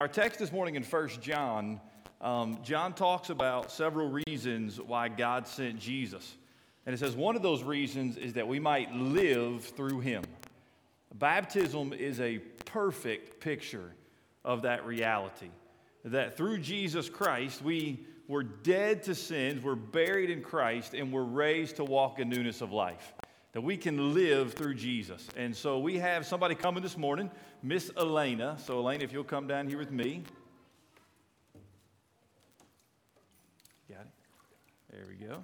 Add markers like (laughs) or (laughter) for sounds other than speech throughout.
Our text this morning in 1 John, um, John talks about several reasons why God sent Jesus. And it says one of those reasons is that we might live through him. Baptism is a perfect picture of that reality. That through Jesus Christ, we were dead to sins, we're buried in Christ, and we're raised to walk in newness of life. That we can live through Jesus. And so we have somebody coming this morning Miss Elena. So, Elena, if you'll come down here with me. Got it? There we go.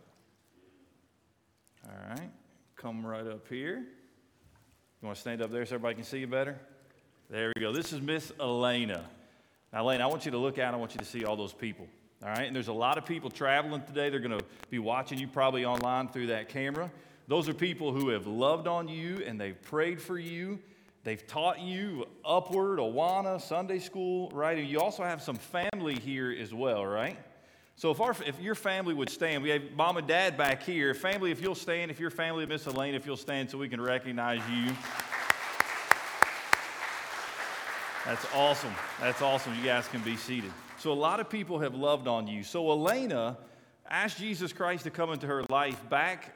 All right. Come right up here. You want to stand up there so everybody can see you better? There we go. This is Miss Elena. Now, Elena, I want you to look out. I want you to see all those people. All right. And there's a lot of people traveling today. They're going to be watching you probably online through that camera. Those are people who have loved on you and they've prayed for you They've taught you Upward, Awana, Sunday school, right? And you also have some family here as well, right? So if, our, if your family would stand, we have mom and dad back here. Family, if you'll stand, if your family Miss Elaine, if you'll stand so we can recognize you. That's awesome. That's awesome. You guys can be seated. So a lot of people have loved on you. So Elena asked Jesus Christ to come into her life back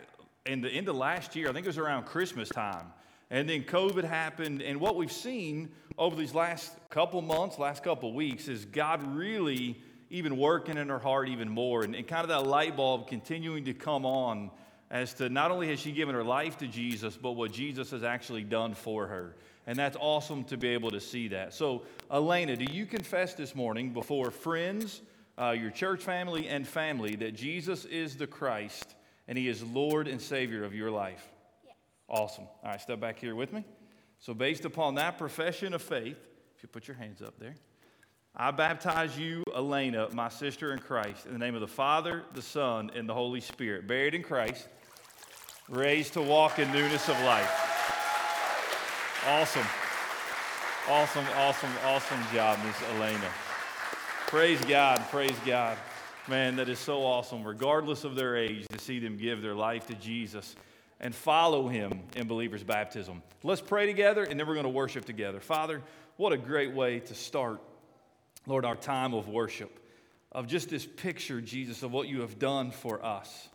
in the end of last year. I think it was around Christmas time. And then COVID happened. And what we've seen over these last couple months, last couple weeks, is God really even working in her heart even more. And, and kind of that light bulb continuing to come on as to not only has she given her life to Jesus, but what Jesus has actually done for her. And that's awesome to be able to see that. So, Elena, do you confess this morning before friends, uh, your church family, and family that Jesus is the Christ and He is Lord and Savior of your life? Awesome. All right, step back here with me. So, based upon that profession of faith, if you put your hands up there, I baptize you, Elena, my sister in Christ, in the name of the Father, the Son, and the Holy Spirit, buried in Christ, raised to walk in newness of life. Awesome. Awesome, awesome, awesome job, Miss Elena. Praise God, praise God. Man, that is so awesome, regardless of their age, to see them give their life to Jesus and follow him in believers' baptism. Let's pray together and then we're going to worship together. Father, what a great way to start, Lord, our time of worship, of just this picture, Jesus, of what you have done for us.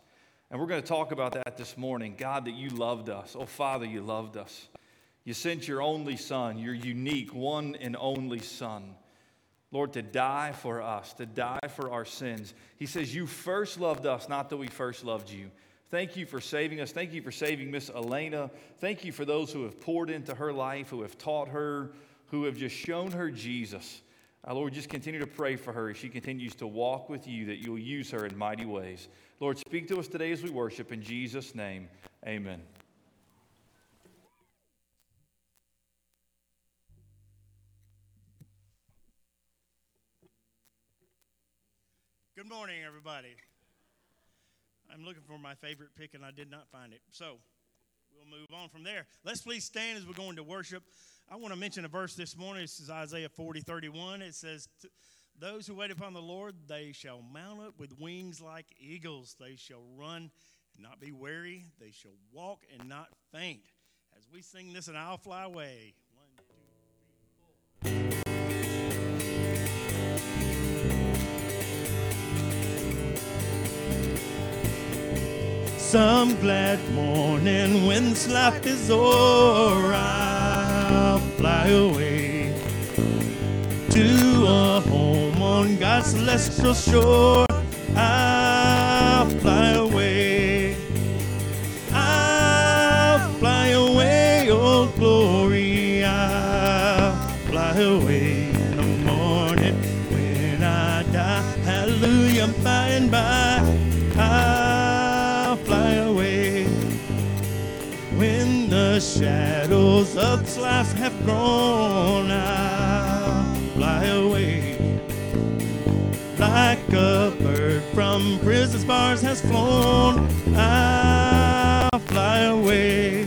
And we're going to talk about that this morning. God, that you loved us. Oh, Father, you loved us. You sent your only Son, your unique, one and only Son. Lord, to die for us, to die for our sins. He says, You first loved us, not that we first loved you. Thank you for saving us. Thank you for saving Miss Elena. Thank you for those who have poured into her life, who have taught her, who have just shown her Jesus. Uh, Lord, just continue to pray for her as she continues to walk with you, that you'll use her in mighty ways. Lord, speak to us today as we worship. In Jesus' name, amen. Good morning, everybody. I'm looking for my favorite pick and I did not find it. So we'll move on from there. Let's please stand as we're going to worship. I want to mention a verse this morning. This is Isaiah 40 31. It says, Those who wait upon the Lord, they shall mount up with wings like eagles. They shall run and not be weary. They shall walk and not faint. As we sing this, and I'll fly away. Some glad morning when life is o'er, I'll fly away to a home on God's celestial shore. I'll of this life have grown, I'll fly away. Like a bird from prison bars has flown, I'll fly away.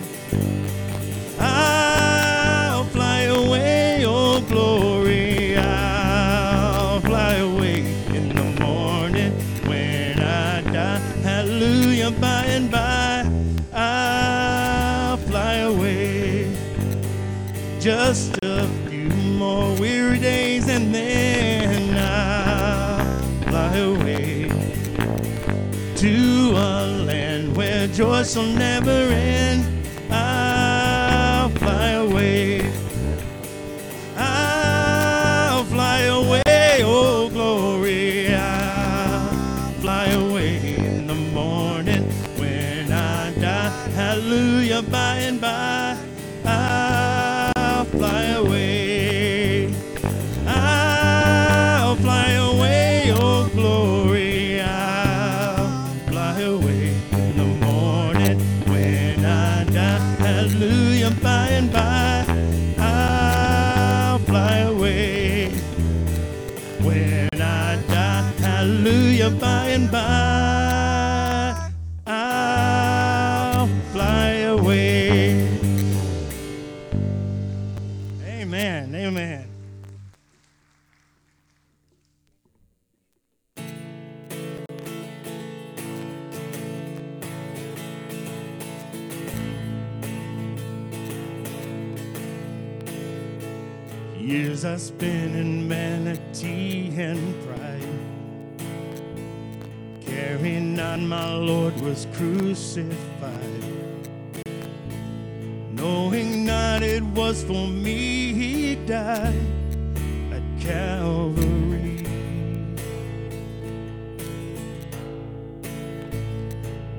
Just a few more weary days, and then I'll fly away to a land where joy shall never end. I'll fly away. I'll fly away, oh glory. I'll fly away in the morning when I die. Hallelujah, by and by. By and by. For me he died at Calvary.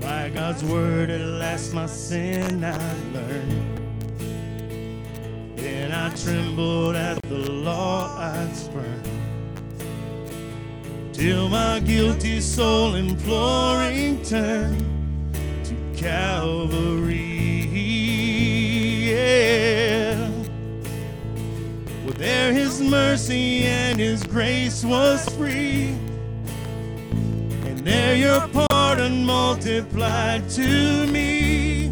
By God's word at last my sin I learned. Then I trembled at the law I'd spurned. Till my guilty soul imploring turned to Calvary. Mercy and his grace was free. And there your pardon multiplied to me.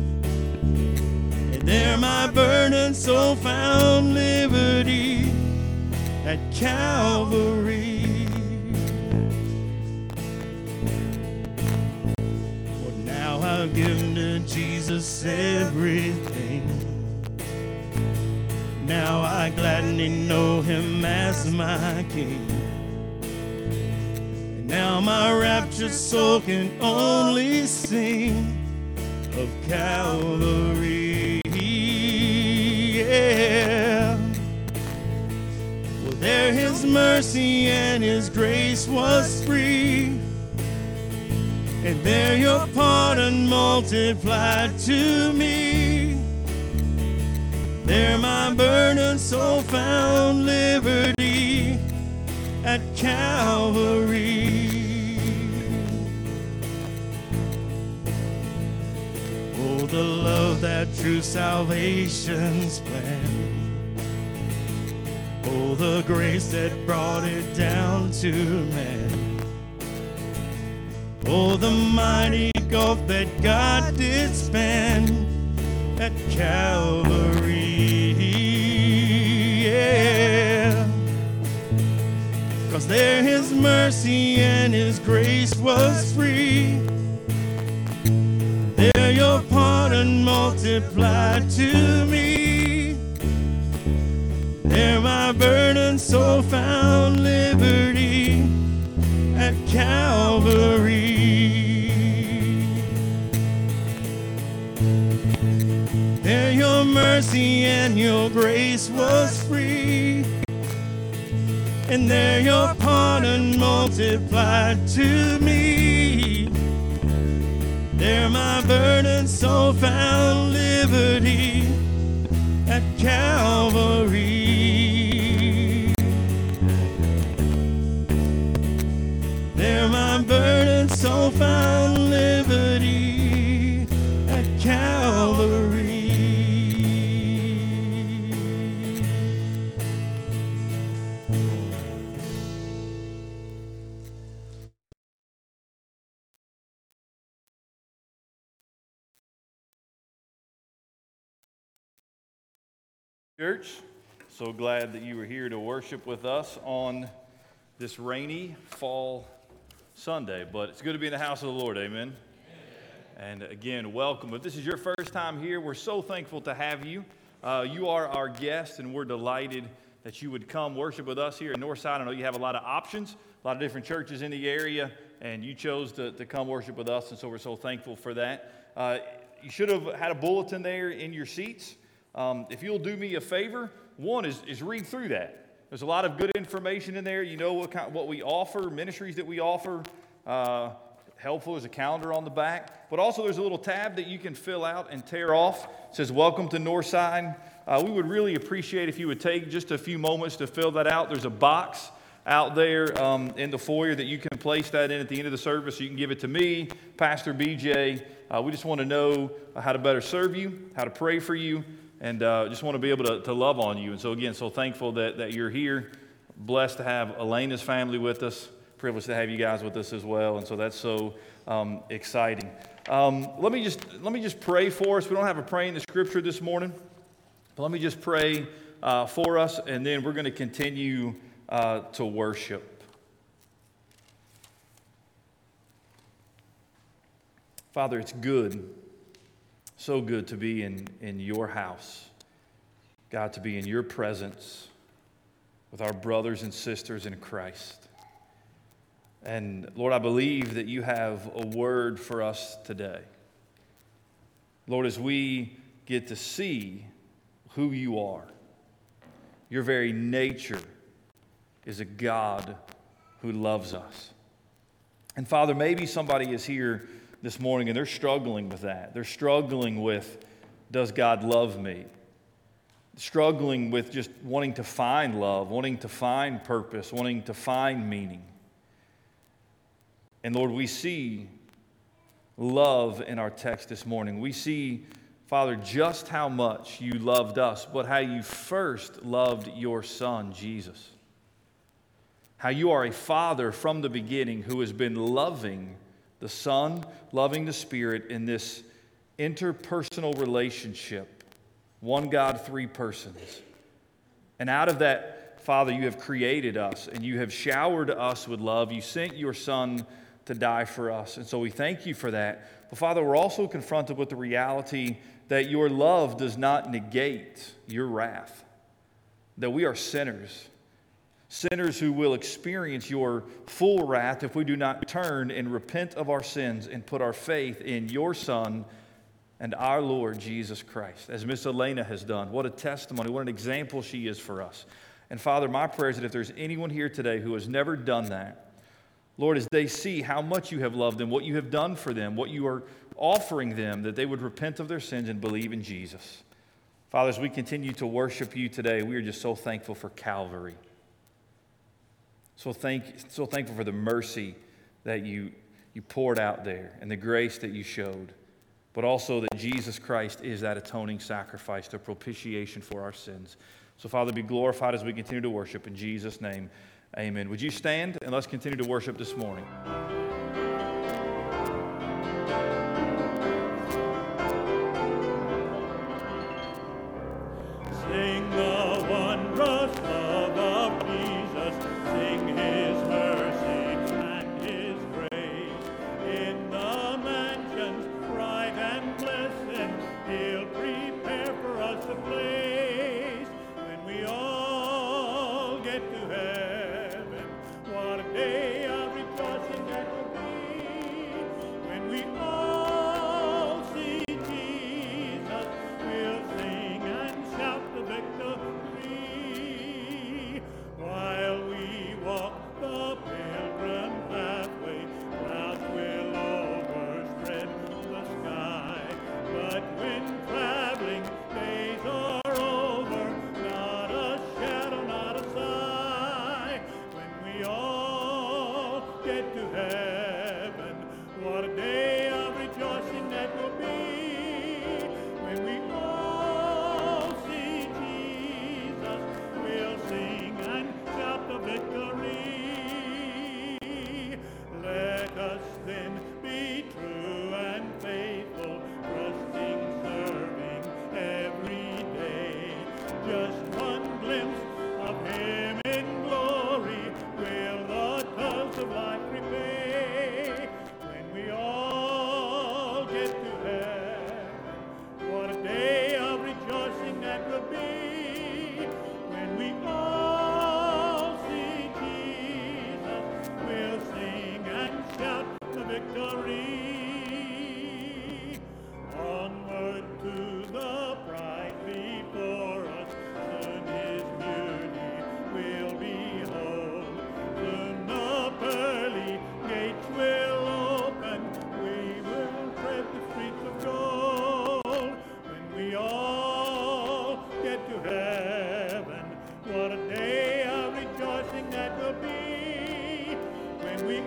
And there my burden so found liberty at Calvary. Well, now I've given to Jesus everything. Now I gladly know him as my king. And now my raptured soul can only sing of Calvary. Yeah. Well, there his mercy and his grace was free. And there your pardon multiplied to me. There my burdened soul found liberty at Calvary. Oh, the love that true salvation's plan. Oh, the grace that brought it down to man. Oh, the mighty gulf that God did span at Calvary. Cause there his mercy and his grace was free. There your pardon multiplied to me. There my burden soul found liberty at Calvary. Mercy and your grace was free. And there your pardon multiplied to me. There my burden soul found liberty at Calvary. There my burdened soul found liberty at Calvary. Church, so glad that you were here to worship with us on this rainy fall Sunday. But it's good to be in the house of the Lord, amen. And again, welcome. If this is your first time here, we're so thankful to have you. Uh, you are our guest, and we're delighted that you would come worship with us here at Northside. I know you have a lot of options, a lot of different churches in the area, and you chose to, to come worship with us, and so we're so thankful for that. Uh, you should have had a bulletin there in your seats. Um, if you'll do me a favor, one is, is read through that. There's a lot of good information in there. You know what, kind, what we offer, ministries that we offer. Uh, helpful is a calendar on the back. But also, there's a little tab that you can fill out and tear off. It says, Welcome to Northside. Uh, we would really appreciate if you would take just a few moments to fill that out. There's a box out there um, in the foyer that you can place that in at the end of the service. You can give it to me, Pastor BJ. Uh, we just want to know how to better serve you, how to pray for you, and uh, just want to be able to, to love on you. And so, again, so thankful that, that you're here. Blessed to have Elena's family with us. Privileged to have you guys with us as well. And so that's so um, exciting. Um, let, me just, let me just pray for us. We don't have a pray in the scripture this morning, but let me just pray uh, for us, and then we're going to continue uh, to worship. Father, it's good so good to be in, in your house. God, to be in your presence with our brothers and sisters in Christ. And Lord, I believe that you have a word for us today. Lord, as we get to see who you are, your very nature is a God who loves us. And Father, maybe somebody is here this morning and they're struggling with that. They're struggling with, does God love me? Struggling with just wanting to find love, wanting to find purpose, wanting to find meaning. And Lord, we see love in our text this morning. We see, Father, just how much you loved us, but how you first loved your Son, Jesus. How you are a Father from the beginning who has been loving the Son loving the Spirit in this interpersonal relationship. One God, three persons. And out of that, Father, you have created us and you have showered us with love. You sent your Son to die for us. And so we thank you for that. But Father, we're also confronted with the reality that your love does not negate your wrath, that we are sinners sinners who will experience your full wrath if we do not turn and repent of our sins and put our faith in your Son and our Lord Jesus Christ, as Miss Elena has done. What a testimony, what an example she is for us. And Father, my prayer is that if there's anyone here today who has never done that, Lord, as they see how much you have loved them, what you have done for them, what you are offering them, that they would repent of their sins and believe in Jesus. Father, as we continue to worship you today, we are just so thankful for Calvary. So, thank, so thankful for the mercy that you, you poured out there and the grace that you showed, but also that Jesus Christ is that atoning sacrifice, the propitiation for our sins. So, Father, be glorified as we continue to worship. In Jesus' name, amen. Would you stand and let's continue to worship this morning? of life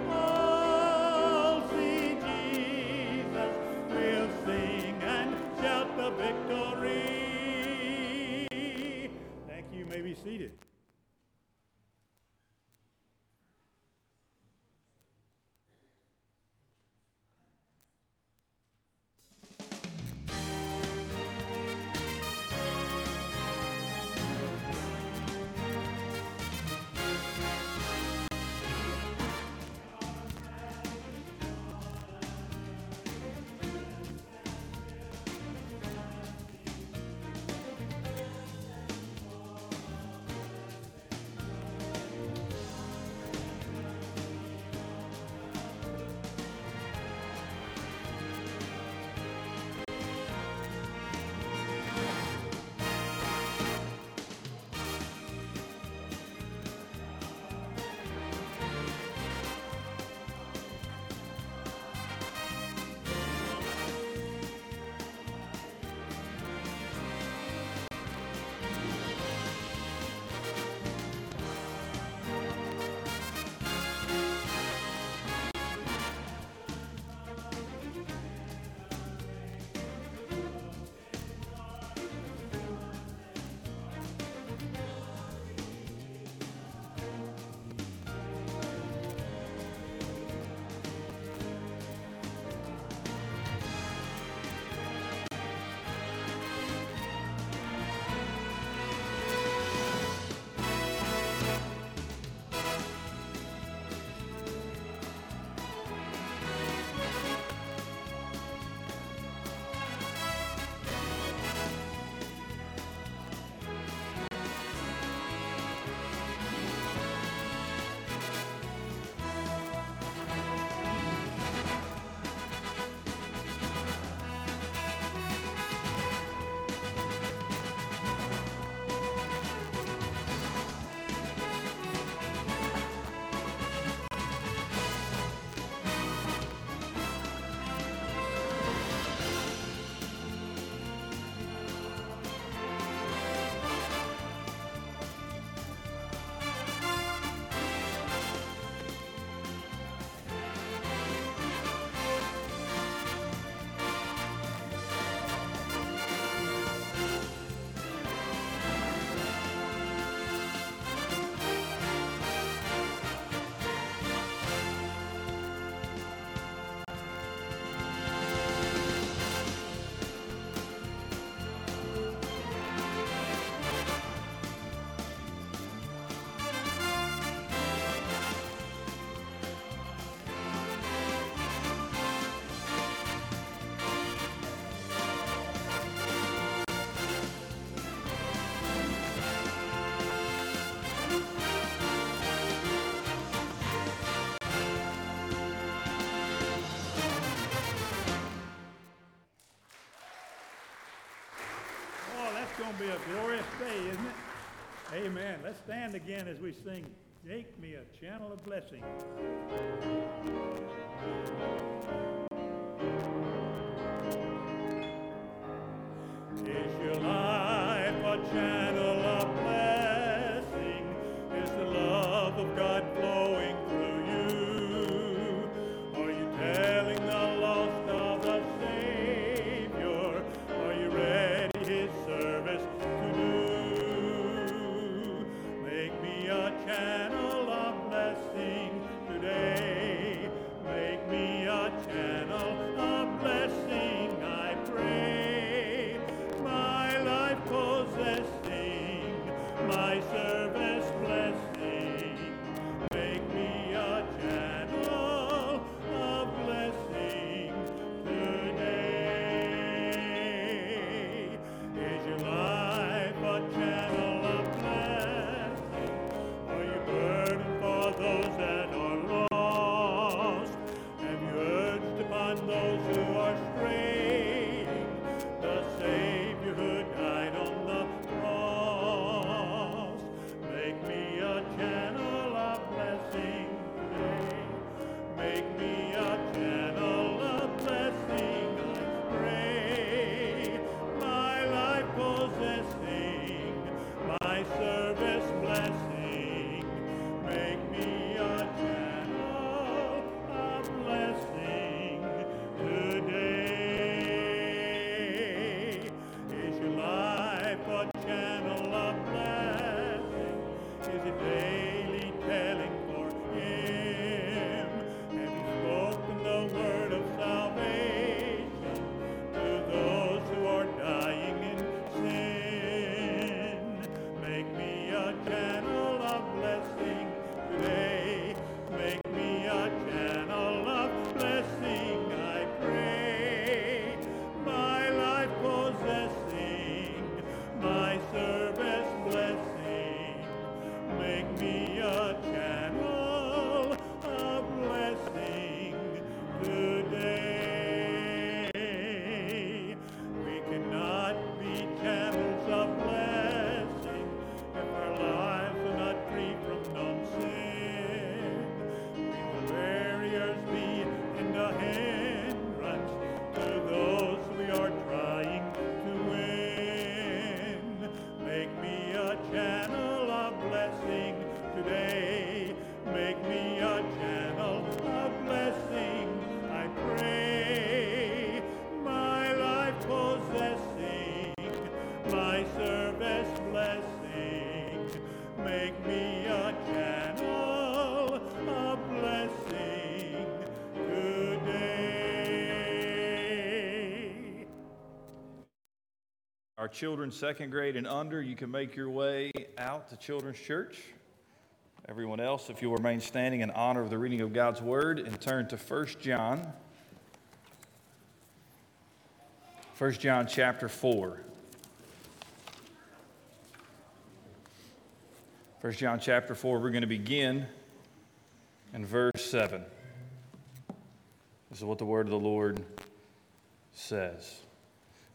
Oh. stand again as we sing, Make Me a Channel of Blessing. Is your life a channel children, second grade and under, you can make your way out to Children's Church. Everyone else, if you'll remain standing in honor of the reading of God's Word and turn to 1 John. 1 John chapter 4. 1 John chapter 4, we're going to begin in verse 7. This is what the word of the Lord says.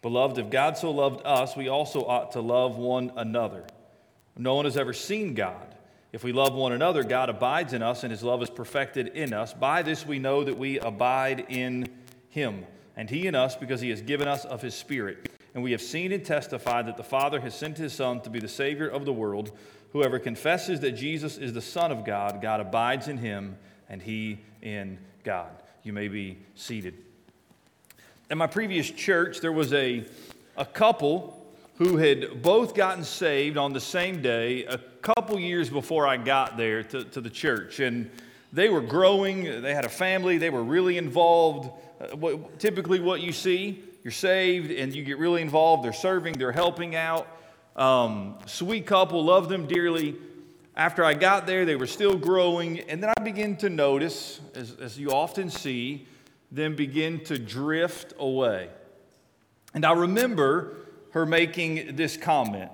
Beloved, if God so loved us, we also ought to love one another. No one has ever seen God. If we love one another, God abides in us, and his love is perfected in us. By this we know that we abide in him, and he in us, because he has given us of his Spirit. And we have seen and testified that the Father has sent his Son to be the Savior of the world. Whoever confesses that Jesus is the Son of God, God abides in him, and he in God. You may be seated. In my previous church, there was a, a couple who had both gotten saved on the same day a couple years before I got there to, to the church. And they were growing, they had a family, they were really involved. Uh, what, typically, what you see, you're saved and you get really involved. They're serving, they're helping out. Um, sweet couple, love them dearly. After I got there, they were still growing. And then I began to notice, as, as you often see, then begin to drift away. And I remember her making this comment.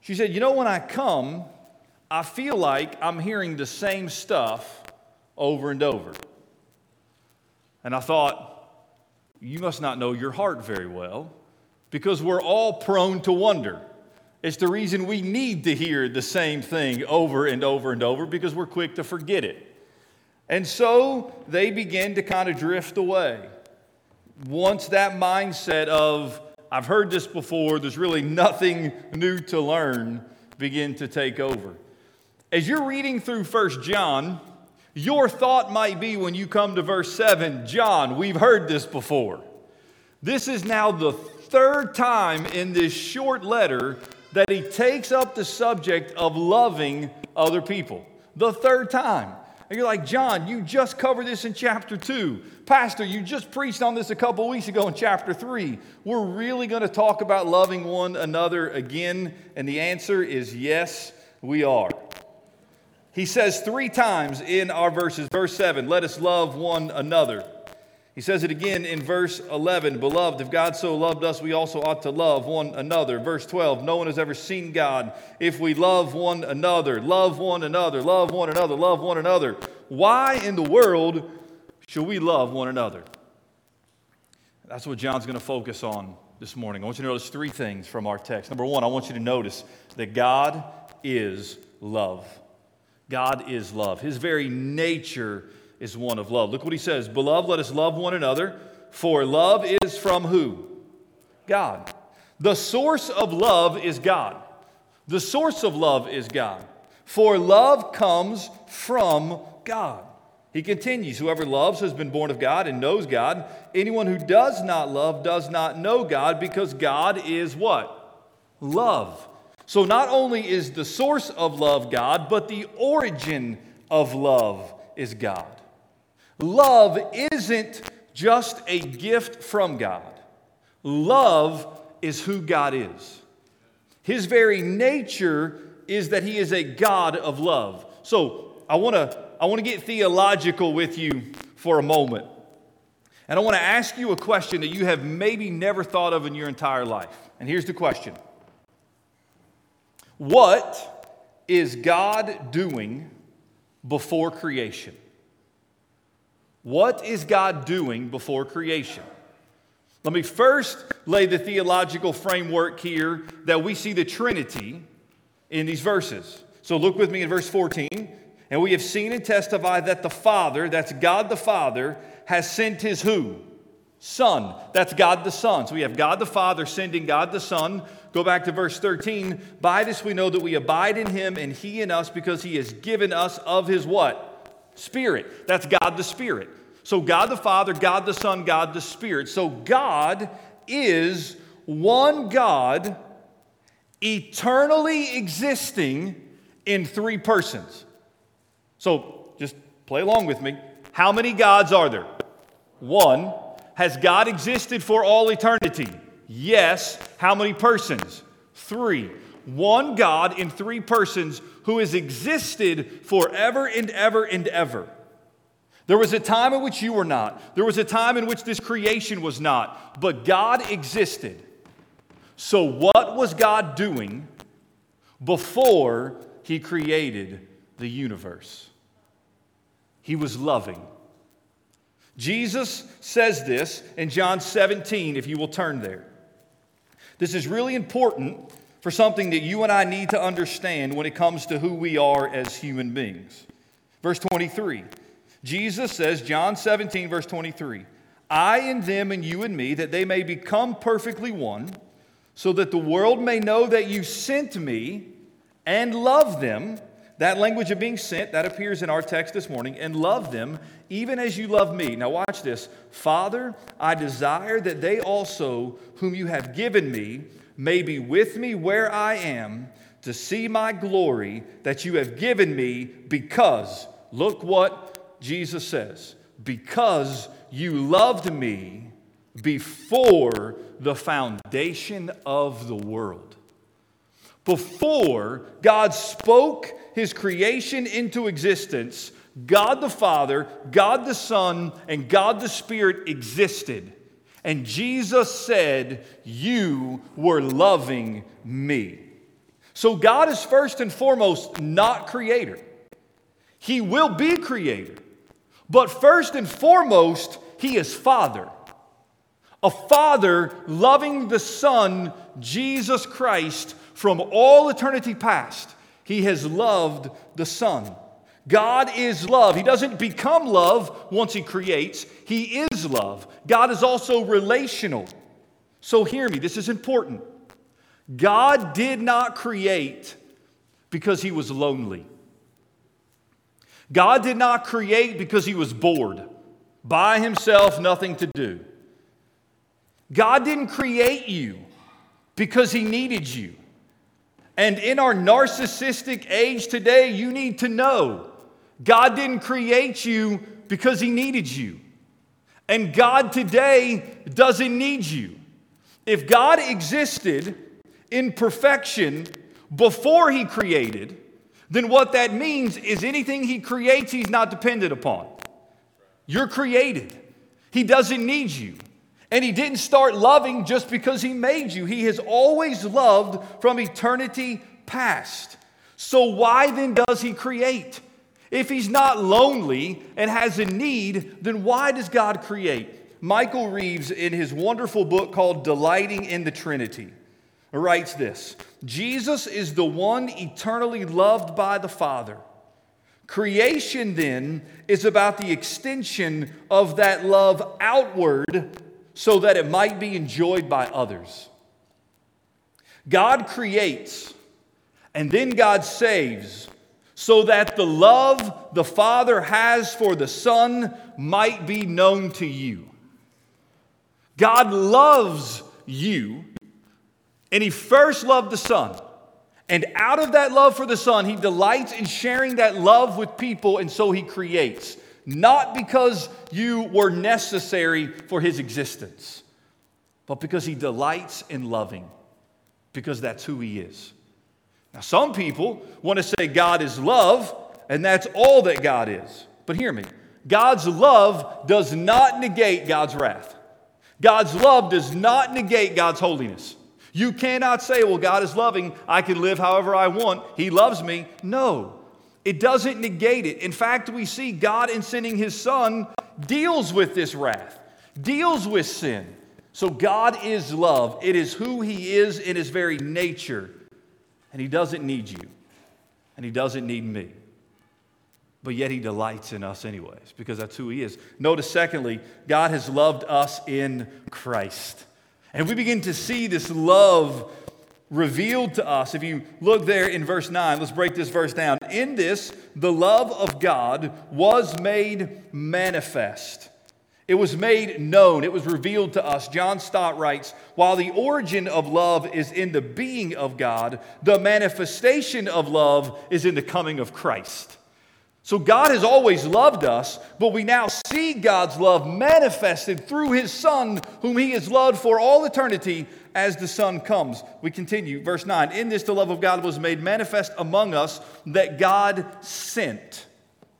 She said, You know, when I come, I feel like I'm hearing the same stuff over and over. And I thought, You must not know your heart very well because we're all prone to wonder. It's the reason we need to hear the same thing over and over and over because we're quick to forget it. And so they begin to kind of drift away. Once that mindset of, I've heard this before, there's really nothing new to learn, begin to take over. As you're reading through First John, your thought might be when you come to verse 7 John, we've heard this before. This is now the third time in this short letter that he takes up the subject of loving other people. The third time. And you're like, John, you just covered this in chapter 2. Pastor, you just preached on this a couple weeks ago in chapter 3. We're really going to talk about loving one another again? And the answer is yes, we are. He says three times in our verses. Verse 7, let us love one another. He says it again in verse 11 Beloved, if God so loved us, we also ought to love one another. Verse 12 No one has ever seen God. If we love one another, love one another, love one another, love one another, why in the world should we love one another? That's what John's going to focus on this morning. I want you to notice three things from our text. Number one, I want you to notice that God is love. God is love. His very nature is one of love. Look what he says Beloved, let us love one another, for love is from who? God. The source of love is God. The source of love is God. For love comes from God. He continues Whoever loves has been born of God and knows God. Anyone who does not love does not know God because God is what? Love. So not only is the source of love God, but the origin of love is God. Love isn't just a gift from God, love is who God is. His very nature is that He is a God of love. So I want to I want to get theological with you for a moment. And I want to ask you a question that you have maybe never thought of in your entire life. And here's the question What is God doing before creation? What is God doing before creation? Let me first lay the theological framework here that we see the Trinity in these verses. So look with me in verse 14. And we have seen and testified that the Father, that's God the Father, has sent his who? Son. That's God the Son. So we have God the Father sending God the Son. Go back to verse 13. By this we know that we abide in him and he in us because he has given us of his what? Spirit. That's God the Spirit. So God the Father, God the Son, God the Spirit. So God is one God eternally existing in three persons. So just play along with me. How many gods are there? One. Has God existed for all eternity? Yes. How many persons? Three. One God in three persons who has existed forever and ever and ever. There was a time in which you were not. There was a time in which this creation was not. But God existed. So, what was God doing before He created the universe? He was loving. Jesus says this in John 17, if you will turn there. This is really important for something that you and I need to understand when it comes to who we are as human beings. Verse 23. Jesus says, John 17, verse 23, I and them and you and me, that they may become perfectly one, so that the world may know that you sent me and love them. That language of being sent, that appears in our text this morning, and love them even as you love me. Now, watch this. Father, I desire that they also, whom you have given me, may be with me where I am to see my glory that you have given me because, look what Jesus says, because you loved me before the foundation of the world. Before God spoke his creation into existence, God the Father, God the Son, and God the Spirit existed. And Jesus said, You were loving me. So God is first and foremost not creator. He will be creator. But first and foremost, He is Father. A Father loving the Son, Jesus Christ, from all eternity past. He has loved the Son. God is love. He doesn't become love once He creates, He is love. God is also relational. So hear me, this is important. God did not create because He was lonely. God did not create because He was bored, by Himself, nothing to do. God didn't create you because He needed you. And in our narcissistic age today, you need to know God didn't create you because He needed you. And God today doesn't need you. If God existed in perfection before He created, then what that means is anything He creates, He's not dependent upon. You're created, He doesn't need you. And He didn't start loving just because He made you. He has always loved from eternity past. So, why then does He create? If he's not lonely and has a need, then why does God create? Michael Reeves, in his wonderful book called Delighting in the Trinity, writes this Jesus is the one eternally loved by the Father. Creation, then, is about the extension of that love outward so that it might be enjoyed by others. God creates, and then God saves so that the love the Father has for the Son might be known to you. God loves you, and He first loved the Son. And out of that love for the Son, He delights in sharing that love with people, and so He creates. Not because you were necessary for His existence, but because He delights in loving, because that's who He is. Now, some people want to say God is love, and that's all that God is. But hear me God's love does not negate God's wrath. God's love does not negate God's holiness. You cannot say, well, God is loving. I can live however I want. He loves me. No, it doesn't negate it. In fact, we see God in sending his son deals with this wrath, deals with sin. So God is love. It is who he is in his very nature and He doesn't need you, and He doesn't need me. but yet he delights in us anyways because that's who he is. Notice, secondly, God has loved us in Christ. And we begin to see this love revealed to us. If you look there in verse 9, let's break this verse down. In this, the love of God was made manifest. It was made known, it was revealed to us. John Stott writes While the origin of love is in the being of God, the manifestation of love is in the coming of Christ. So God has always loved us, but we now see God's love manifested through his Son, whom he has loved for all eternity as the Son comes. We continue, verse 9. In this, the love of God was made manifest among us that God sent.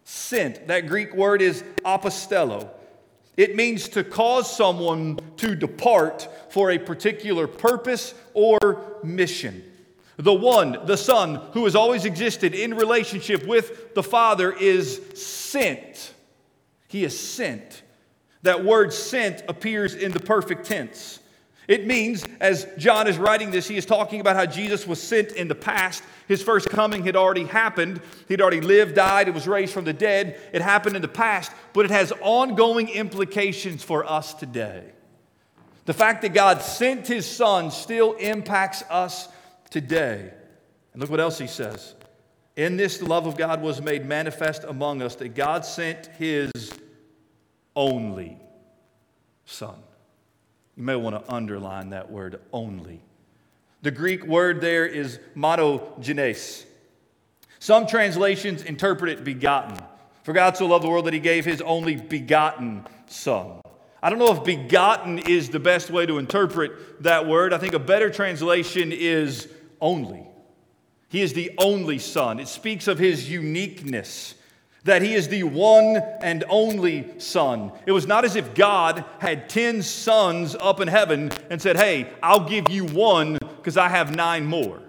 Sent. That Greek word is apostello. It means to cause someone to depart for a particular purpose or mission. The one, the Son, who has always existed in relationship with the Father, is sent. He is sent. That word sent appears in the perfect tense. It means, as John is writing this, he is talking about how Jesus was sent in the past. His first coming had already happened. He'd already lived, died, and was raised from the dead. It happened in the past, but it has ongoing implications for us today. The fact that God sent his son still impacts us today. And look what else he says. In this, the love of God was made manifest among us that God sent his only son. You may want to underline that word only. The Greek word there is monogenes. Some translations interpret it begotten. For God so loved the world that he gave his only begotten Son. I don't know if begotten is the best way to interpret that word. I think a better translation is only. He is the only Son. It speaks of his uniqueness that he is the one and only Son. It was not as if God had 10 sons up in heaven and said, Hey, I'll give you one because I have nine more.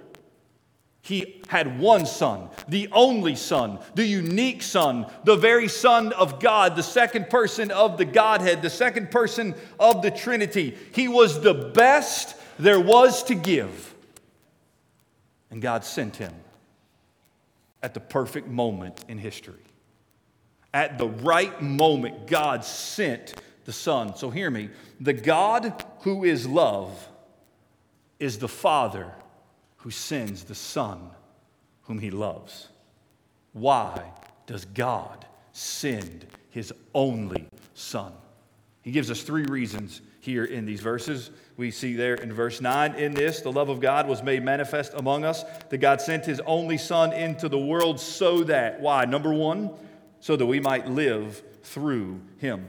He had one Son, the only Son, the unique Son, the very Son of God, the second person of the Godhead, the second person of the Trinity. He was the best there was to give. And God sent him at the perfect moment in history. At the right moment, God sent the Son. So hear me the God who is love is the Father who sends the Son whom he loves. Why does God send his only Son? He gives us three reasons here in these verses. We see there in verse 9 in this, the love of God was made manifest among us, that God sent his only Son into the world so that, why? Number one, so that we might live through him.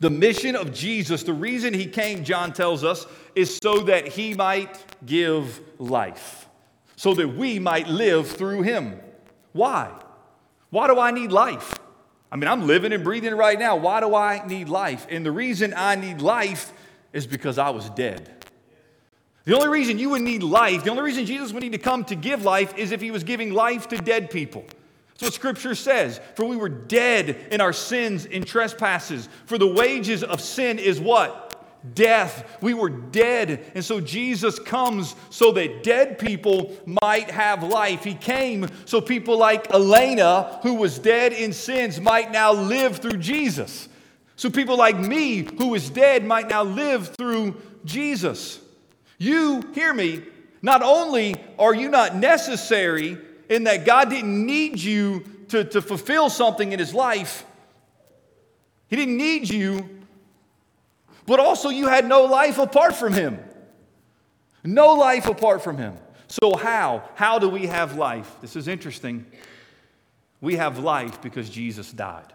The mission of Jesus, the reason he came, John tells us, is so that he might give life, so that we might live through him. Why? Why do I need life? I mean, I'm living and breathing right now. Why do I need life? And the reason I need life is because I was dead. The only reason you would need life, the only reason Jesus would need to come to give life is if he was giving life to dead people. That's what Scripture says. For we were dead in our sins and trespasses. For the wages of sin is what? Death. We were dead. And so Jesus comes so that dead people might have life. He came so people like Elena, who was dead in sins, might now live through Jesus. So people like me, who was dead, might now live through Jesus. You, hear me, not only are you not necessary in that God didn't need you to, to fulfill something in his life. He didn't need you, but also you had no life apart from him. No life apart from him. So, how? How do we have life? This is interesting. We have life because Jesus died.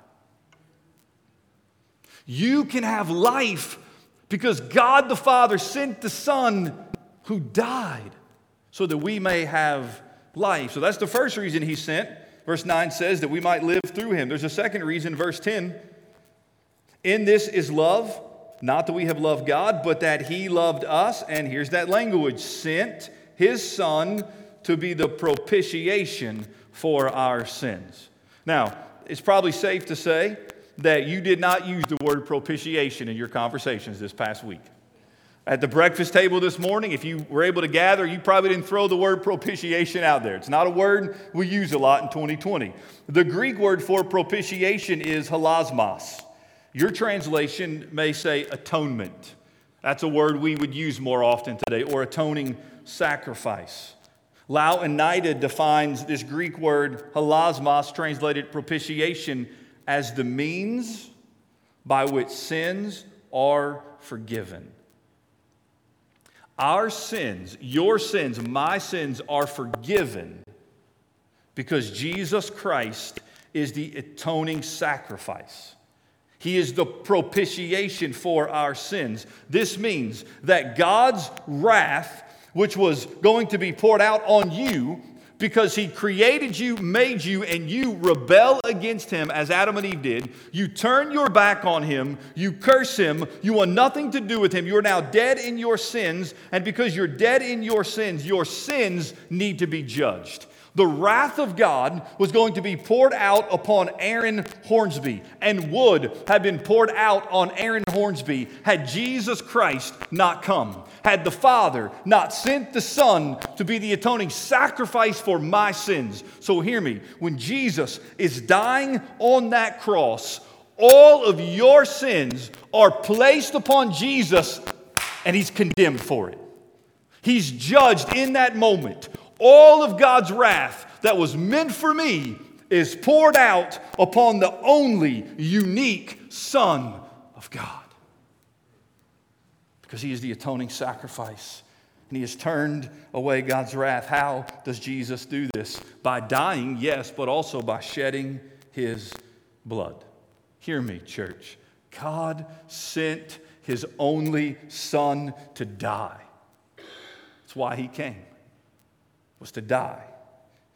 You can have life because God the Father sent the Son who died so that we may have life. So that's the first reason he sent. Verse 9 says that we might live through him. There's a second reason, verse 10. In this is love, not that we have loved God, but that he loved us. And here's that language sent his son to be the propitiation for our sins. Now, it's probably safe to say that you did not use the word propitiation in your conversations this past week. At the breakfast table this morning, if you were able to gather, you probably didn't throw the word propitiation out there. It's not a word we use a lot in 2020. The Greek word for propitiation is hilasmos. Your translation may say atonement. That's a word we would use more often today, or atoning sacrifice. Louw-Nida defines this Greek word hilasmos, translated propitiation, as the means by which sins are forgiven. Our sins, your sins, my sins are forgiven because Jesus Christ is the atoning sacrifice. He is the propitiation for our sins. This means that God's wrath, which was going to be poured out on you, because he created you, made you, and you rebel against him as Adam and Eve did. You turn your back on him, you curse him, you want nothing to do with him. You are now dead in your sins, and because you're dead in your sins, your sins need to be judged. The wrath of God was going to be poured out upon Aaron Hornsby, and would have been poured out on Aaron Hornsby had Jesus Christ not come, had the Father not sent the Son to be the atoning sacrifice for my sins. So hear me when Jesus is dying on that cross, all of your sins are placed upon Jesus, and he's condemned for it. He's judged in that moment all of God's wrath that was meant for me is poured out upon the only unique Son. Because he is the atoning sacrifice. And he has turned away God's wrath. How does Jesus do this? By dying, yes, but also by shedding his blood. Hear me, church. God sent his only Son to die. That's why he came was to die.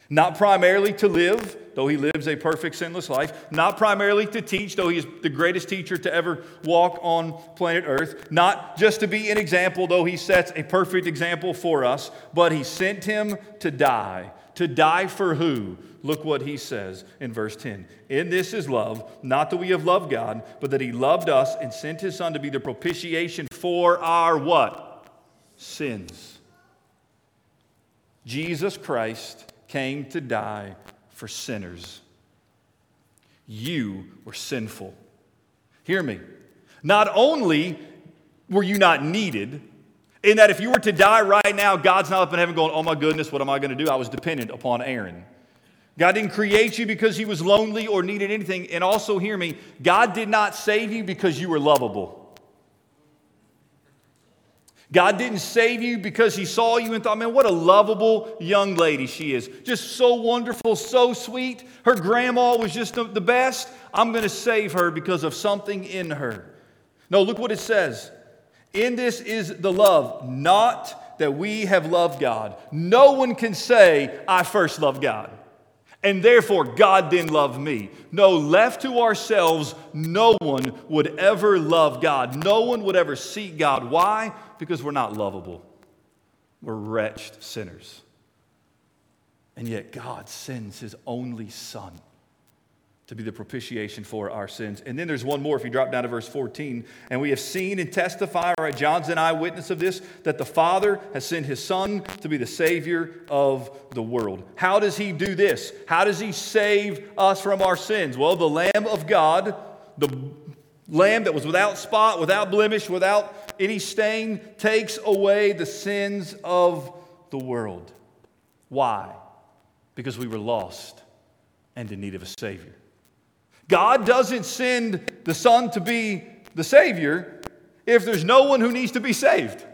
Not primarily to live, though he lives a perfect sinless life. Not primarily to teach, though he is the greatest teacher to ever walk on planet Earth. Not just to be an example, though he sets a perfect example for us. But he sent him to die. To die for who? Look what he says in verse 10. In this is love, not that we have loved God, but that he loved us and sent his son to be the propitiation for our what? Sins. Jesus Christ came to die for sinners. You were sinful. Hear me. Not only were you not needed, in that if you were to die right now, God's not up in heaven going, Oh my goodness, what am I going to do? I was dependent upon Aaron. God didn't create you because he was lonely or needed anything. And also, hear me, God did not save you because you were lovable. God didn't save you because He saw you and thought, man, what a lovable young lady she is. Just so wonderful, so sweet. Her grandma was just the best. I'm going to save her because of something in her. No, look what it says. In this is the love, not that we have loved God. No one can say, I first loved God. And therefore, God didn't love me. No, left to ourselves, no one would ever love God. No one would ever seek God. Why? Because we're not lovable. We're wretched sinners. And yet, God sends His only Son to be the propitiation for our sins. And then there's one more if you drop down to verse 14. And we have seen and testify, right, John's an eyewitness of this, that the Father has sent his Son to be the Savior of the world. How does he do this? How does he save us from our sins? Well, the Lamb of God, the Lamb that was without spot, without blemish, without any stain, takes away the sins of the world. Why? Because we were lost and in need of a Savior. God doesn't send the Son to be the Savior if there's no one who needs to be saved.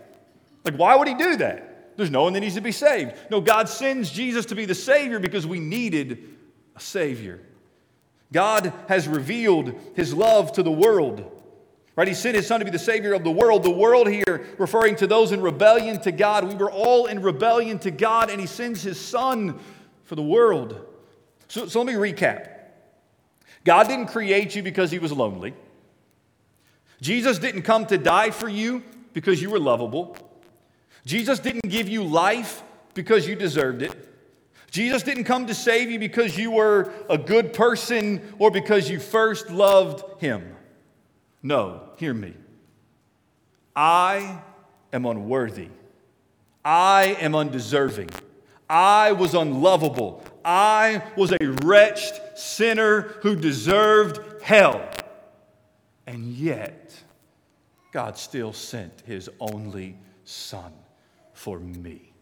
Like, why would He do that? There's no one that needs to be saved. No, God sends Jesus to be the Savior because we needed a Savior. God has revealed His love to the world. Right? He sent his son to be the savior of the world. The world here referring to those in rebellion to God. We were all in rebellion to God, and he sends his son for the world. So, so let me recap. God didn't create you because he was lonely. Jesus didn't come to die for you because you were lovable. Jesus didn't give you life because you deserved it. Jesus didn't come to save you because you were a good person or because you first loved him. No, hear me. I am unworthy. I am undeserving. I was unlovable. I was a wretched sinner who deserved hell. And yet, God still sent his only son for me.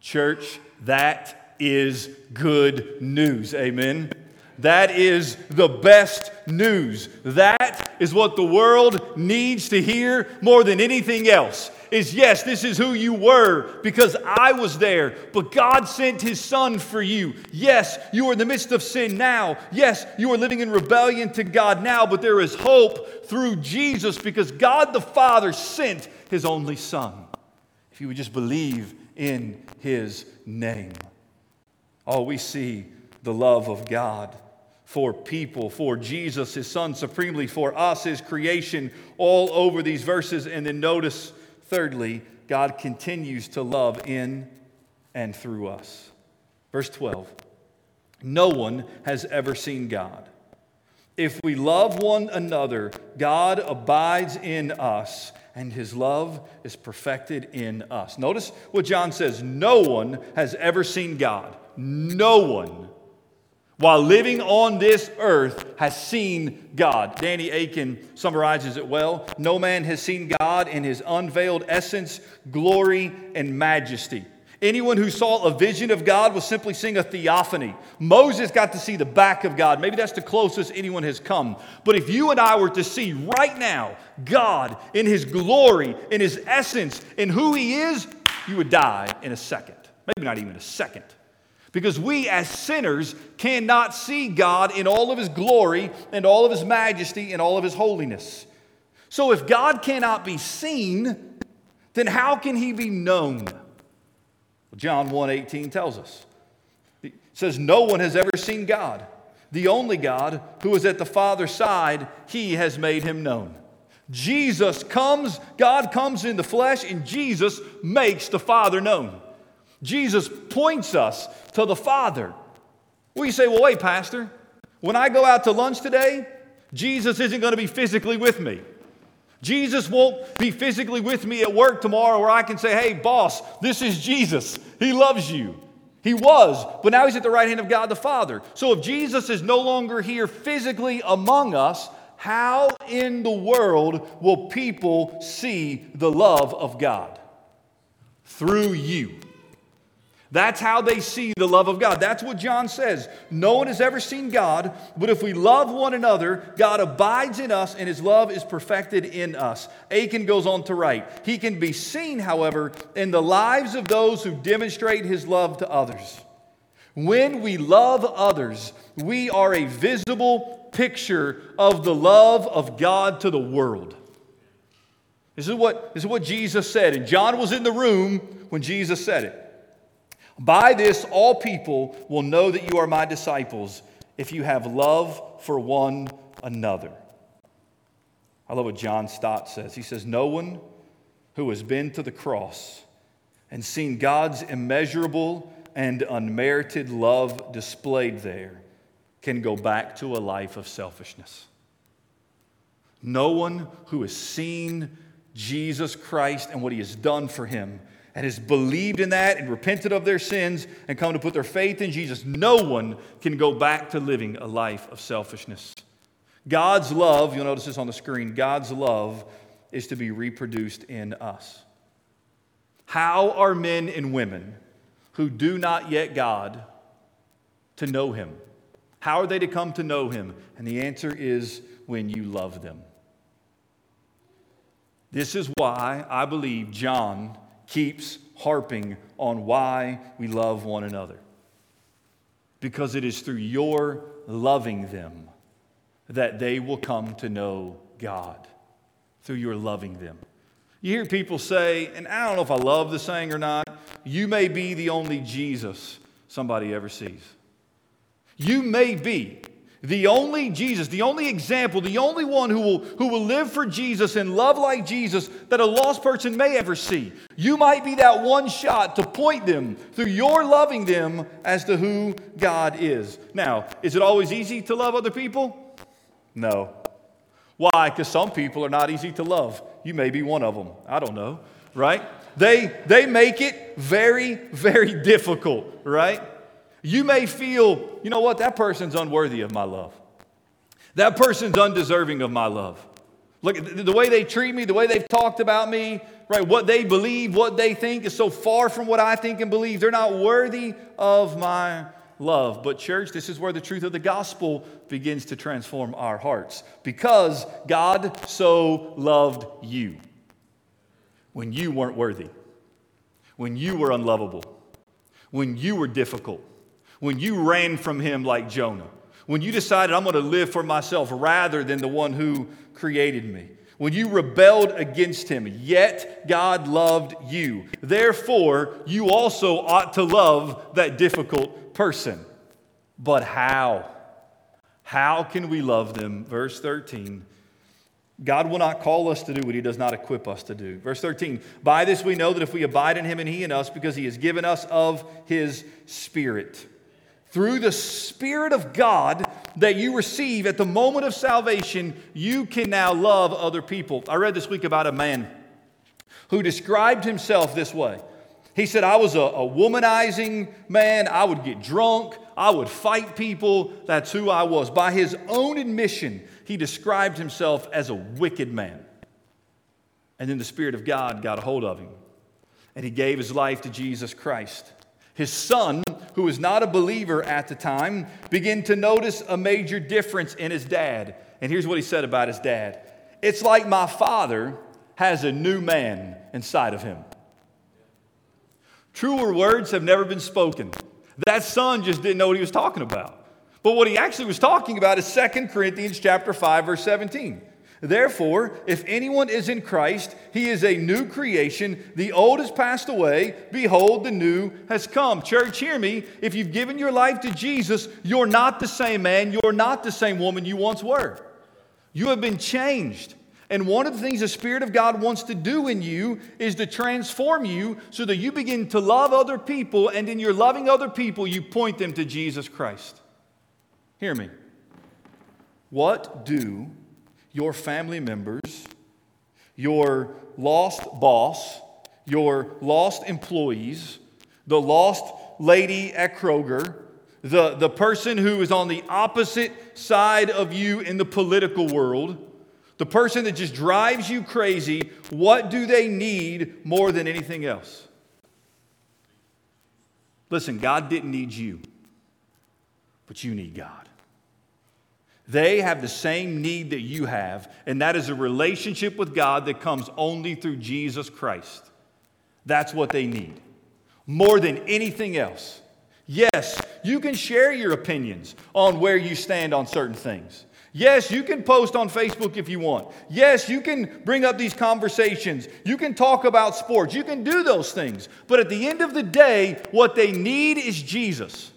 Church, that is good news. Amen. That is the best news. That is what the world needs to hear more than anything else. Is yes, this is who you were because I was there, but God sent His Son for you. Yes, you are in the midst of sin now. Yes, you are living in rebellion to God now, but there is hope through Jesus because God the Father sent His only Son. If you would just believe in His name. Oh, we see the love of God for people, for Jesus, his son, supremely for us, his creation, all over these verses. And then notice, thirdly, God continues to love in and through us. Verse 12 No one has ever seen God. If we love one another, God abides in us, and his love is perfected in us. Notice what John says no one has ever seen God. No one while living on this earth has seen God. Danny Akin summarizes it well. No man has seen God in his unveiled essence, glory, and majesty. Anyone who saw a vision of God was simply seeing a theophany. Moses got to see the back of God. Maybe that's the closest anyone has come. But if you and I were to see right now God in his glory, in his essence, in who he is, you would die in a second. Maybe not even a second. Because we as sinners cannot see God in all of his glory and all of his majesty and all of his holiness. So if God cannot be seen, then how can he be known? John 1:18 tells us. It says no one has ever seen God. The only God who is at the Father's side, he has made him known. Jesus comes, God comes in the flesh and Jesus makes the Father known. Jesus points us to the Father. We say, well, wait, Pastor, when I go out to lunch today, Jesus isn't going to be physically with me. Jesus won't be physically with me at work tomorrow where I can say, hey, boss, this is Jesus. He loves you. He was, but now he's at the right hand of God the Father. So if Jesus is no longer here physically among us, how in the world will people see the love of God? Through you. That's how they see the love of God. That's what John says. No one has ever seen God, but if we love one another, God abides in us and his love is perfected in us. Akin goes on to write He can be seen, however, in the lives of those who demonstrate his love to others. When we love others, we are a visible picture of the love of God to the world. This is what, this is what Jesus said, and John was in the room when Jesus said it. By this, all people will know that you are my disciples if you have love for one another. I love what John Stott says. He says, No one who has been to the cross and seen God's immeasurable and unmerited love displayed there can go back to a life of selfishness. No one who has seen Jesus Christ and what he has done for him and has believed in that and repented of their sins and come to put their faith in Jesus, no one can go back to living a life of selfishness. God's love, you'll notice this on the screen, God's love is to be reproduced in us. How are men and women who do not yet God to know Him? How are they to come to know Him? And the answer is when you love them. This is why I believe John keeps harping on why we love one another. Because it is through your loving them that they will come to know God. Through your loving them. You hear people say, and I don't know if I love the saying or not, you may be the only Jesus somebody ever sees. You may be the only Jesus, the only example, the only one who will, who will live for Jesus and love like Jesus that a lost person may ever see. You might be that one shot to point them through your loving them as to who God is. Now, is it always easy to love other people? No. Why? Because some people are not easy to love. You may be one of them. I don't know, right? They, they make it very, very (laughs) difficult, right? You may feel, you know what, that person's unworthy of my love. That person's undeserving of my love. Look, the way they treat me, the way they've talked about me, right? What they believe, what they think is so far from what I think and believe. They're not worthy of my love. But, church, this is where the truth of the gospel begins to transform our hearts because God so loved you when you weren't worthy, when you were unlovable, when you were difficult, when you ran from Him like Jonah, when you decided, I'm going to live for myself rather than the one who created me. When you rebelled against him, yet God loved you. Therefore, you also ought to love that difficult person. But how? How can we love them? Verse 13. God will not call us to do what he does not equip us to do. Verse 13, by this we know that if we abide in him and he in us, because he has given us of his spirit. Through the Spirit of God that you receive at the moment of salvation, you can now love other people. I read this week about a man who described himself this way. He said, I was a, a, womanizing man. I would get drunk. I would fight people. That's who I was. By his own admission, he described himself as a wicked man. And then the Spirit of God got a hold of him, and he gave his life to Jesus Christ. His son, who was not a believer at the time, began to notice a major difference in his dad. And here's what he said about his dad It's like my father has a new man inside of him. Truer words have never been spoken. That son just didn't know what he was talking about. But what he actually was talking about is 2 Corinthians chapter 5 verse 17. Therefore, if anyone is in Christ, he is a new creation. The old has passed away. Behold, the new has come. Church, hear me. If you've given your life to Jesus, you're not the same man, you're not the same woman you once were. You have been changed. And one of the things the Spirit of God wants to do in you is to transform you so that you begin to love other people, and in your loving other people, you point them to Jesus Christ. Hear me. What do your family members, your lost boss, your lost employees, the lost lady at Kroger, the, the person who is on the opposite side of you in the political world, the person that just drives you crazy, what do they need more than anything else? Listen, God didn't need you, but you need God. They have the same need that you have, and that is a relationship with God that comes only through Jesus Christ. That's what they need more than anything else. Yes, you can share your opinions on where you stand on certain things. Yes, you can post on Facebook if you want. Yes, you can bring up these conversations. You can talk about sports. You can do those things. But at the end of the day, what they need is Jesus.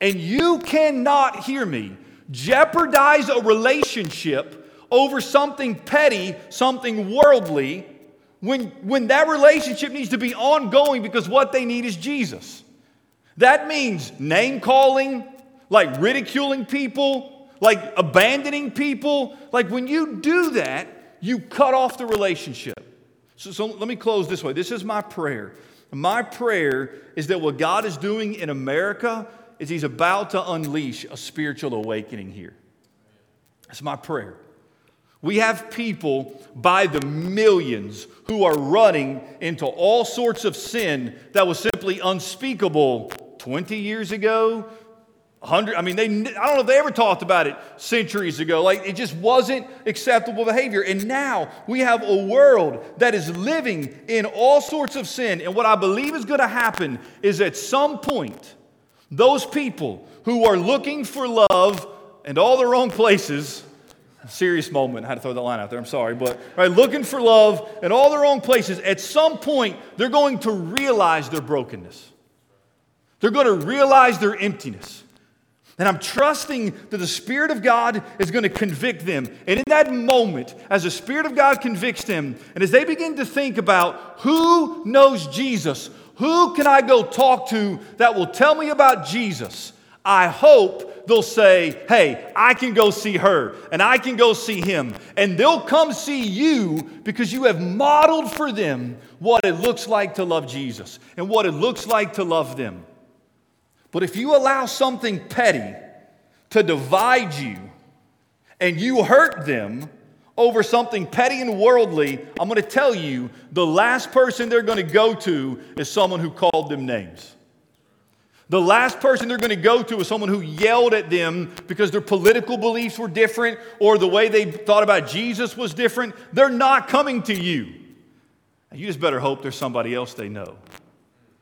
And you cannot hear me jeopardize a relationship over something petty, something worldly, when, when that relationship needs to be ongoing because what they need is Jesus. That means name calling, like ridiculing people, like abandoning people. Like when you do that, you cut off the relationship. So, so let me close this way. This is my prayer. My prayer is that what God is doing in America is he's about to unleash a spiritual awakening here. That's my prayer. We have people by the millions who are running into all sorts of sin that was simply unspeakable 20 years ago, 100 I mean they I don't know if they ever talked about it centuries ago. Like it just wasn't acceptable behavior. And now we have a world that is living in all sorts of sin. And what I believe is going to happen is at some point those people who are looking for love in all the wrong places, serious moment, I had to throw that line out there, I'm sorry, but right, looking for love in all the wrong places, at some point they're going to realize their brokenness. They're going to realize their emptiness. And I'm trusting that the Spirit of God is going to convict them. And in that moment, as the Spirit of God convicts them, and as they begin to think about who knows Jesus, who can I go talk to that will tell me about Jesus? I hope they'll say, Hey, I can go see her and I can go see him. And they'll come see you because you have modeled for them what it looks like to love Jesus and what it looks like to love them. But if you allow something petty to divide you and you hurt them over something petty and worldly, I'm going to tell you the last person they're going to go to is someone who called them names. The last person they're going to go to is someone who yelled at them because their political beliefs were different or the way they thought about Jesus was different. They're not coming to you. You just better hope there's somebody else they know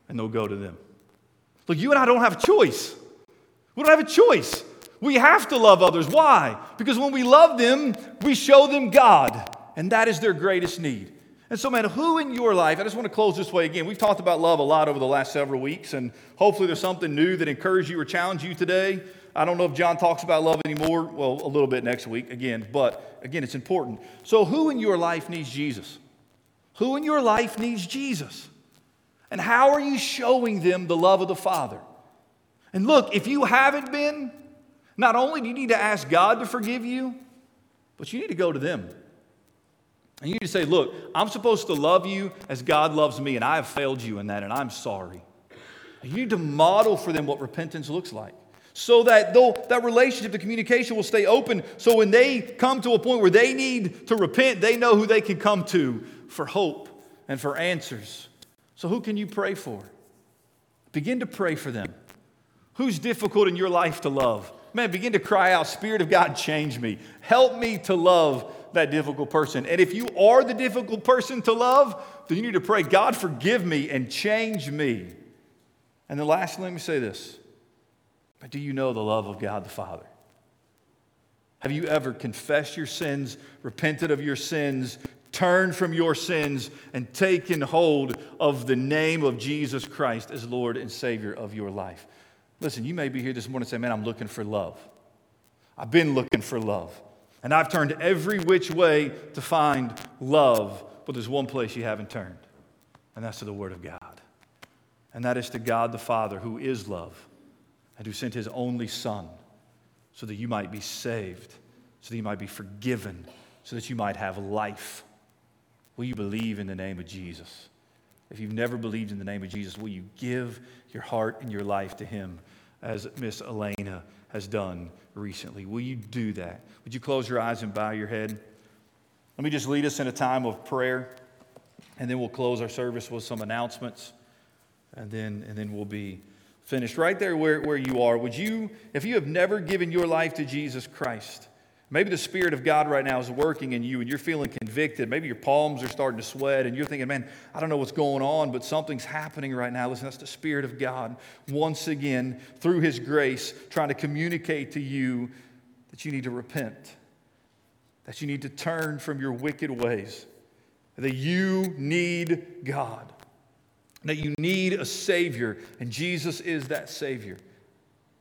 and they'll go to them. Look, you and I don't have a choice. We don't have a choice. We have to love others. Why? Because when we love them, we show them God, and that is their greatest need. And so, man, who in your life, I just want to close this way again. We've talked about love a lot over the last several weeks, and hopefully there's something new that encourages you or challenges you today. I don't know if John talks about love anymore. Well, a little bit next week again, but again, it's important. So, who in your life needs Jesus? Who in your life needs Jesus? And how are you showing them the love of the Father? And look, if you haven't been, not only do you need to ask God to forgive you, but you need to go to them. And you need to say, Look, I'm supposed to love you as God loves me, and I have failed you in that, and I'm sorry. You need to model for them what repentance looks like. So that though that relationship, the communication will stay open. So when they come to a point where they need to repent, they know who they can come to for hope and for answers. So who can you pray for? Begin to pray for them. Who's difficult in your life to love? Man, begin to cry out, Spirit of God, change me. Help me to love that difficult person. And if you are the difficult person to love, then you need to pray, God, forgive me and change me. And then lastly, let me say this. But do you know the love of God the Father? Have you ever confessed your sins, repented of your sins, turned from your sins, and taken hold of the name of Jesus Christ as Lord and Savior of your life? Listen, you may be here this morning and say, Man, I'm looking for love. I've been looking for love. And I've turned every which way to find love, but there's one place you haven't turned, and that's to the Word of God. And that is to God the Father, who is love, and who sent His only Son so that you might be saved, so that you might be forgiven, so that you might have life. Will you believe in the name of Jesus? If you've never believed in the name of Jesus, will you give your heart and your life to Him as Miss Elena has done recently? Will you do that? Would you close your eyes and bow your head? Let me just lead us in a time of prayer, and then we'll close our service with some announcements, and then, and then we'll be finished. Right there where, where you are, would you, if you have never given your life to Jesus Christ, Maybe the Spirit of God right now is working in you and you're feeling convicted. Maybe your palms are starting to sweat and you're thinking, man, I don't know what's going on, but something's happening right now. Listen, that's the Spirit of God once again, through His grace, trying to communicate to you that you need to repent, that you need to turn from your wicked ways, that you need God, that you need a Savior, and Jesus is that Savior.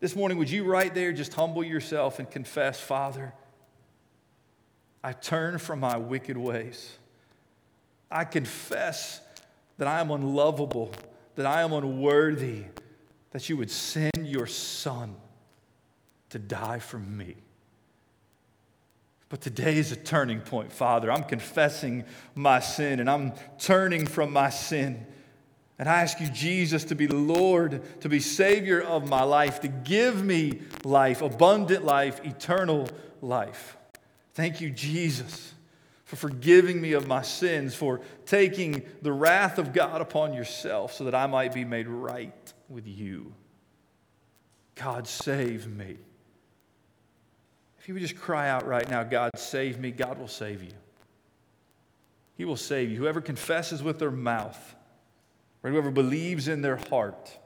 This morning, would you right there just humble yourself and confess, Father? I turn from my wicked ways. I confess that I am unlovable, that I am unworthy, that you would send your son to die for me. But today is a turning point, Father. I'm confessing my sin and I'm turning from my sin. And I ask you, Jesus, to be Lord, to be Savior of my life, to give me life, abundant life, eternal life. Thank you, Jesus, for forgiving me of my sins, for taking the wrath of God upon yourself so that I might be made right with you. God, save me. If you would just cry out right now, God, save me, God will save you. He will save you. Whoever confesses with their mouth, or whoever believes in their heart,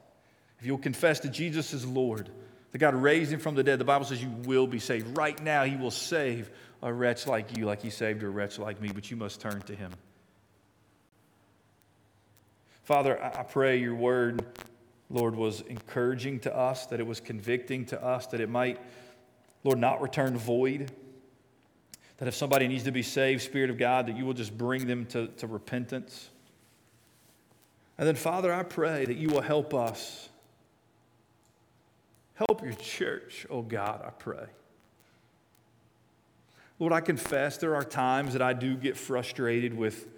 if you'll confess that Jesus is Lord, that God raised him from the dead, the Bible says you will be saved. Right now, He will save a wretch like you, like he saved a wretch like me, but you must turn to him. Father, I pray your word, Lord, was encouraging to us, that it was convicting to us, that it might, Lord, not return void. That if somebody needs to be saved, Spirit of God, that you will just bring them to, to repentance. And then, Father, I pray that you will help us Help your church, oh God, I pray. Lord, I confess there are times that I do get frustrated with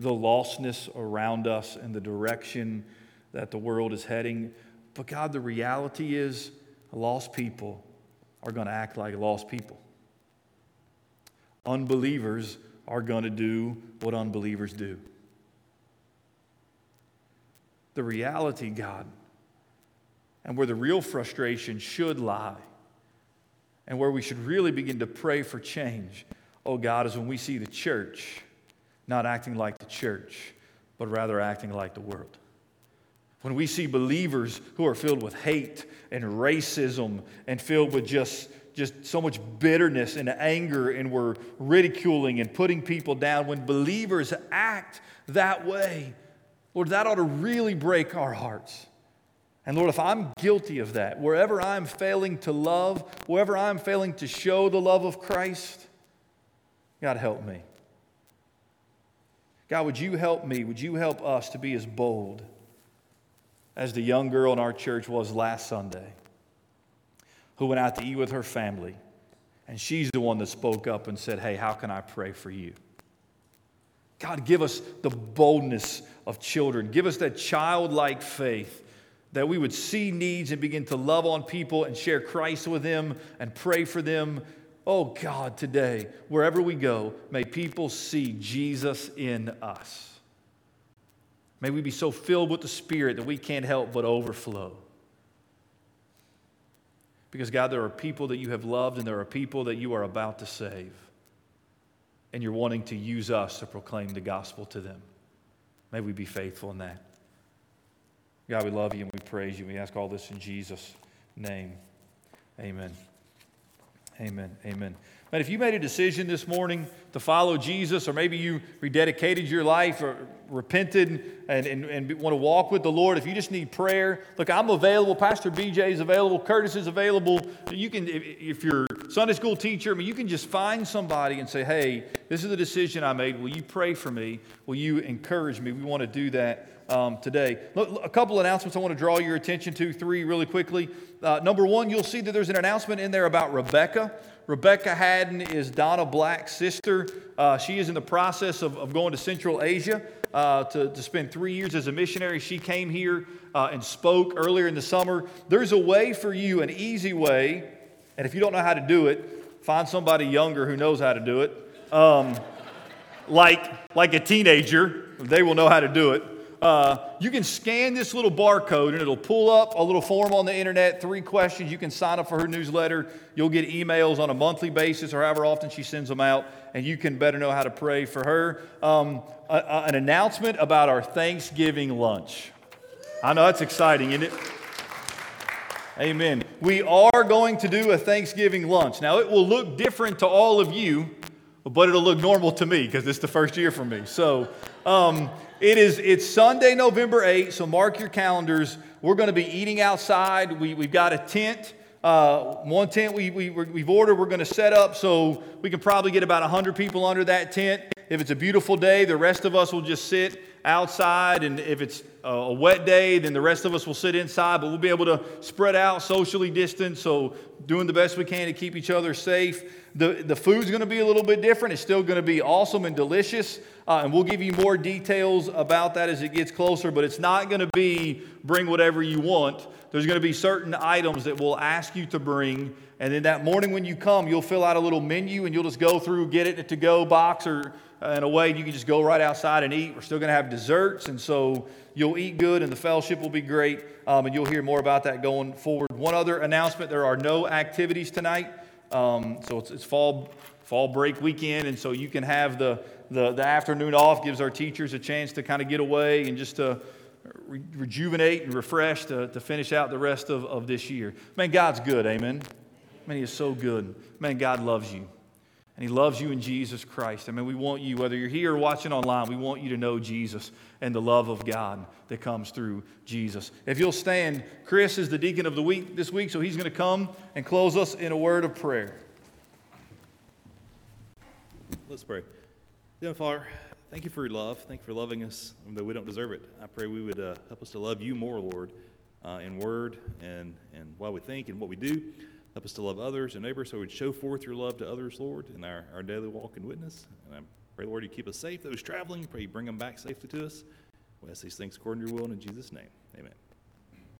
the lostness around us and the direction that the world is heading. But God, the reality is, lost people are going to act like lost people. Unbelievers are going to do what unbelievers do. The reality, God, and where the real frustration should lie, and where we should really begin to pray for change, oh God, is when we see the church not acting like the church, but rather acting like the world. When we see believers who are filled with hate and racism and filled with just, just so much bitterness and anger, and we're ridiculing and putting people down, when believers act that way, Lord, that ought to really break our hearts. And Lord, if I'm guilty of that, wherever I'm failing to love, wherever I'm failing to show the love of Christ, God help me. God, would you help me? Would you help us to be as bold as the young girl in our church was last Sunday who went out to eat with her family? And she's the one that spoke up and said, Hey, how can I pray for you? God, give us the boldness of children. Give us that childlike faith that we would see needs and begin to love on people and share Christ with them and pray for them Oh God, today, wherever we go, may people see Jesus in us. May we be so filled with the Spirit that we can't help but overflow. Because, God, there are people that you have loved and there are people that you are about to save. And you're wanting to use us to proclaim the gospel to them. May we be faithful in that. God, we love you and we praise you. We ask all this in Jesus' name. Amen. Amen. Amen. But if you made a decision this morning to follow Jesus, or maybe you rededicated your life or repented and, and, and want to walk with the Lord, if you just need prayer, look, I'm available. Pastor BJ is available. Curtis is available. You can, if you're Sunday school teacher, I mean, you can just find somebody and say, hey, this is the decision I made. Will you pray for me? Will you encourage me? We want to do that um, today. Look, a couple announcements I want to draw your attention to, three really quickly. Uh, number one, you'll see that there's an announcement in there about Rebecca. Rebecca Haddon is Donna Black's sister. Uh, she is in the process of, of going to Central Asia uh, to, to spend three years as a missionary. She came here uh, and spoke earlier in the summer. There's a way for you, an easy way, and if you don't know how to do it, find somebody younger who knows how to do it. Um, like, like a teenager, they will know how to do it uh, you can scan this little barcode and it'll pull up a little form on the internet, three questions. You can sign up for her newsletter. You'll get emails on a monthly basis or however often she sends them out, and you can better know how to pray for her. Um, a, a, an announcement about our Thanksgiving lunch. I know that's exciting, isn't it? Amen. We are going to do a Thanksgiving lunch. Now, it will look different to all of you, but it'll look normal to me because it's the first year for me. So, um, it is, it's Sunday, November 8th, so mark your calendars. We're going to be eating outside. We, we've got a tent. Uh, one tent we, we, we've ordered, we're going to set up so we can probably get about 100 people under that tent. If it's a beautiful day, the rest of us will just sit outside. And if it's a wet day, then the rest of us will sit inside. But we'll be able to spread out, socially distance, so doing the best we can to keep each other safe. The, the food's going to be a little bit different. It's still going to be awesome and delicious. Uh, and we'll give you more details about that as it gets closer, but it's not going to be bring whatever you want. There's going to be certain items that we'll ask you to bring. And then that morning when you come, you'll fill out a little menu and you'll just go through, get it in a to go box or in a way you can just go right outside and eat. We're still going to have desserts, and so you'll eat good and the fellowship will be great. Um, and you'll hear more about that going forward. One other announcement there are no activities tonight. Um, so it's, it's fall, fall break weekend, and so you can have the the, the afternoon off gives our teachers a chance to kind of get away and just to re- rejuvenate and refresh to, to finish out the rest of, of this year. Man, God's good, amen. Man, He is so good. Man, God loves you. And He loves you in Jesus Christ. I mean, we want you, whether you're here or watching online, we want you to know Jesus and the love of God that comes through Jesus. If you'll stand, Chris is the deacon of the week this week, so he's going to come and close us in a word of prayer. Let's pray. Dear Father, thank you for your love. Thank you for loving us, though we don't deserve it. I pray we would uh, help us to love you more, Lord. uh, in word and, and what we think and what we do. Help us to love others and neighbors so we'd show forth your love to others, Lord, in our, our daily walk and witness. And I pray, Lord, you keep us safe. Those traveling, pray you bring them back safely to us. We ask these things according to your will and in Jesus' name. Amen.